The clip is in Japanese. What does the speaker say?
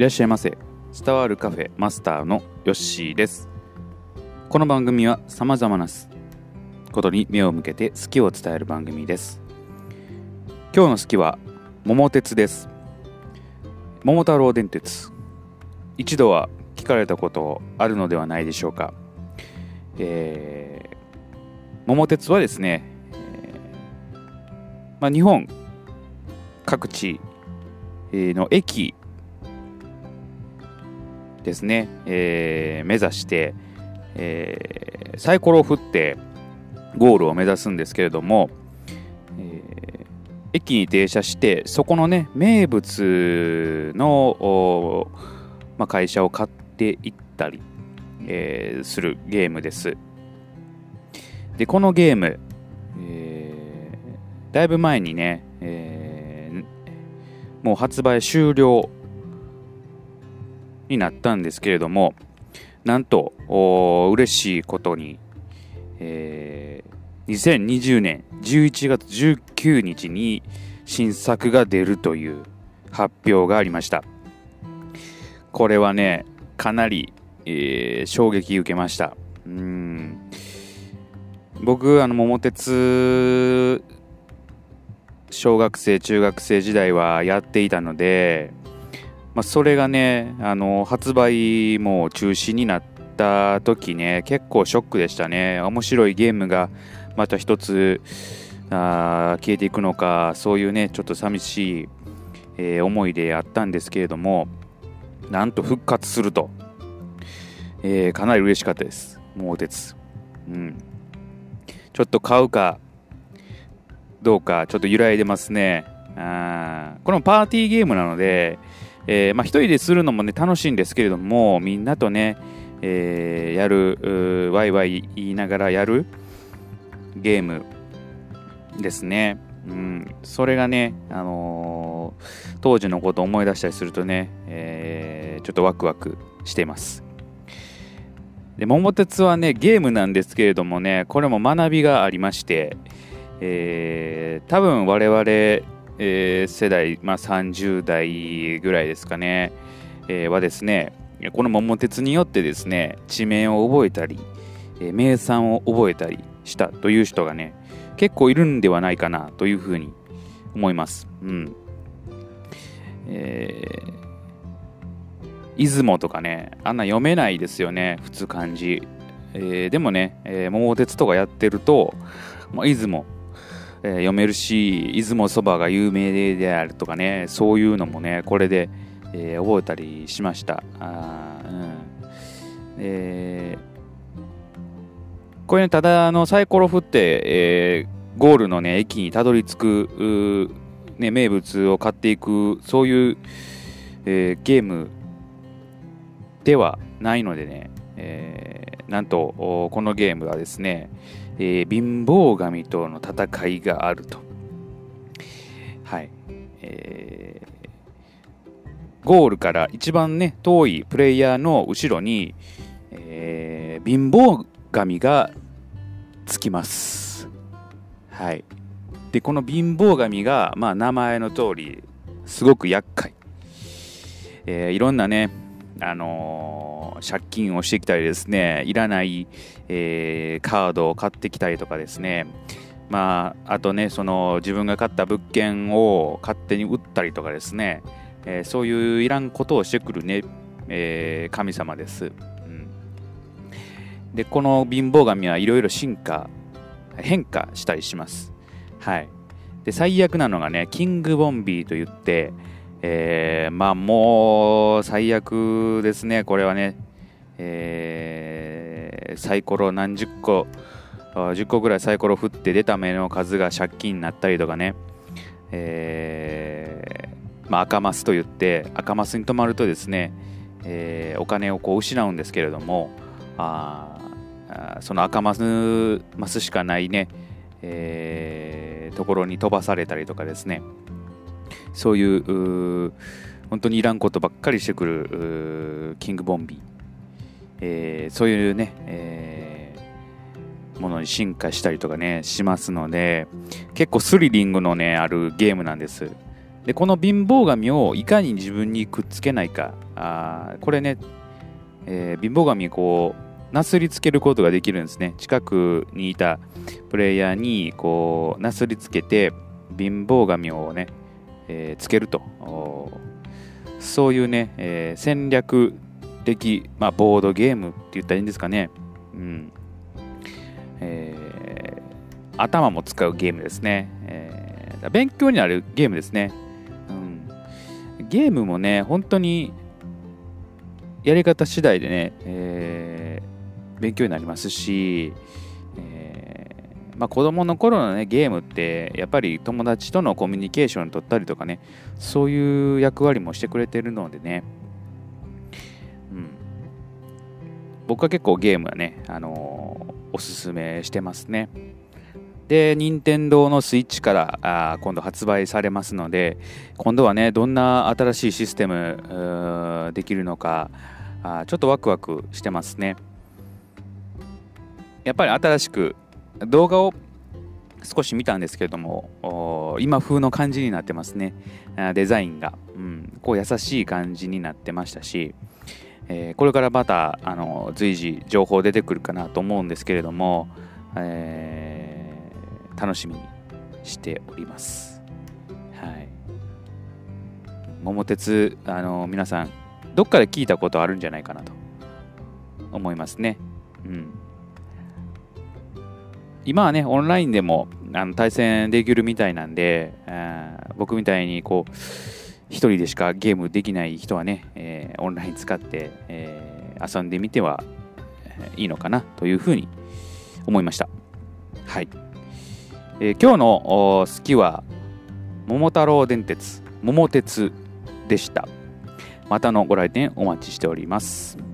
いらっしゃいませ。伝わるカフェマスターのヨッシーです。この番組はさまざまなことに目を向けて好きを伝える番組です。今日の好きは桃鉄です。桃太郎電鉄。一度は聞かれたことあるのではないでしょうか、えー、桃鉄はですね、えーまあ、日本各地の駅ですね、えー、目指して、えー、サイコロを振ってゴールを目指すんですけれども、えー、駅に停車してそこのね名物の、まあ、会社を買っていったり、えー、するゲームです。でこのゲーム、えー、だいぶ前にね、えー、もう発売終了になったんですけれどもなんと嬉しいことに、えー、2020年11月19日に新作が出るという発表がありました。これはねかなり、えー、衝撃受けました。うん。僕あの桃鉄小学生中学生時代はやっていたのでまあ、それがねあの発売も中止になった時ね結構ショックでしたね。面白いゲームがまた一つあ消えていくのかそういうねちょっと寂しい、えー、思いであったんですけれどもなんと復活すると、えー、かなり嬉しかったです。桃鉄うん。ちょっと買うかどうかちょっと揺らいでますね。あこのパーティーゲームなのでえー、まあ、一人でするのもね、楽しいんですけれども、みんなとね、えー、やる、ワイワイ言いながらやるゲームですね。うん、それがね、あのー、当時のことを思い出したりするとね、えー、ちょっとワクワクしています。で、桃鉄はね、ゲームなんですけれどもね、これも学びがありまして、えー、多分我々、えー、世代、まあ、30代ぐらいですかね、えー、はですね、この桃鉄によってですね、地名を覚えたり、えー、名産を覚えたりしたという人がね、結構いるんではないかなというふうに思います。うん。えー、出雲とかね、あんな読めないですよね、普通漢字。えー、でもね、えー、桃鉄とかやってると、まあ、出雲、えー、読めるし出雲そばが有名であるとかねそういうのもねこれで、えー、覚えたりしました。あ、うん。えー、これねただあのサイコロ振って、えー、ゴールのね駅にたどり着くね、名物を買っていくそういう、えー、ゲームではないのでね、えー、なんとこのゲームはですね、えー、貧乏神との戦いがあると。はい。えー、ゴールから一番ね、遠いプレイヤーの後ろに、えー、貧乏神がつきます。はい。で、この貧乏神が、まあ、名前の通り、すごく厄介。えー、いろんなね、あの借金をしてきたりですね、いらない、えー、カードを買ってきたりとかですね、まあ、あとね、その自分が買った物件を勝手に売ったりとかですね、えー、そういういらんことをしてくるね、えー、神様です。うん、で、この貧乏神はいろいろ進化、変化したりします。はい。で、最悪なのがね、キングボンビーといって、えー、まあもう最悪ですね、これはね。えー、サイコロ何十個、10個ぐらいサイコロ振って出た目の数が借金になったりとかね。えー、まあ、赤マスと言って赤マスに止まるとですね、えー、お金をこう失うんですけれどもあその赤マスマスしかないね、えー、ところに飛ばされたりとかですね、そういう本当にいらんことばっかりしてくるキングボンビー、えー、そういうね、えー、ものに進化したりとかねしますので結構スリリングのねあるゲームなんです。でこの貧乏神をいかに自分にくっつけないか。あこれね、えー、貧乏神こうなすりつけることができるんですね。近くにいたプレイヤーにこうなすりつけて貧乏神をね、え、つけると。そういうね、え、戦略的、まあ、ボードゲームって言ったらいいんですかね、うん。えー、頭も使うゲームですね、えー、勉強になるゲームですね、うん、ゲームもね本当にやり方次第でね、えー、勉強になりますし、えーまあ、子供の頃のねゲームってやっぱり友達とのコミュニケーション取ったりとかねそういう役割もしてくれてるのでね、うん、僕は結構ゲームはね、あのー、おすすめしてますね。で任天堂のスイッチからあ今度発売されますので今度はねどんな新しいシステムできるのかあちょっとワクワクしてますね。やっぱり新しく動画を少し見たんですけれども今風の感じになってますね。デザインが、うん、こう優しい感じになってましたし、えー、これからまたあの随時情報出てくるかなと思うんですけれども、えー、楽しみにしております。はい。桃鉄あの皆さんどっかで聞いたことあるんじゃないかなと思いますね。うん。今はね、オンラインでもあの対戦できるみたいなんでえ、僕みたいにこう、1人でしかゲームできない人はね、えー、オンライン使って、えー、遊んでみてはいいのかなというふうに思いました。はい。えー、今日の好きは、桃太郎電鉄、桃鉄でした。またのご来店お待ちしております。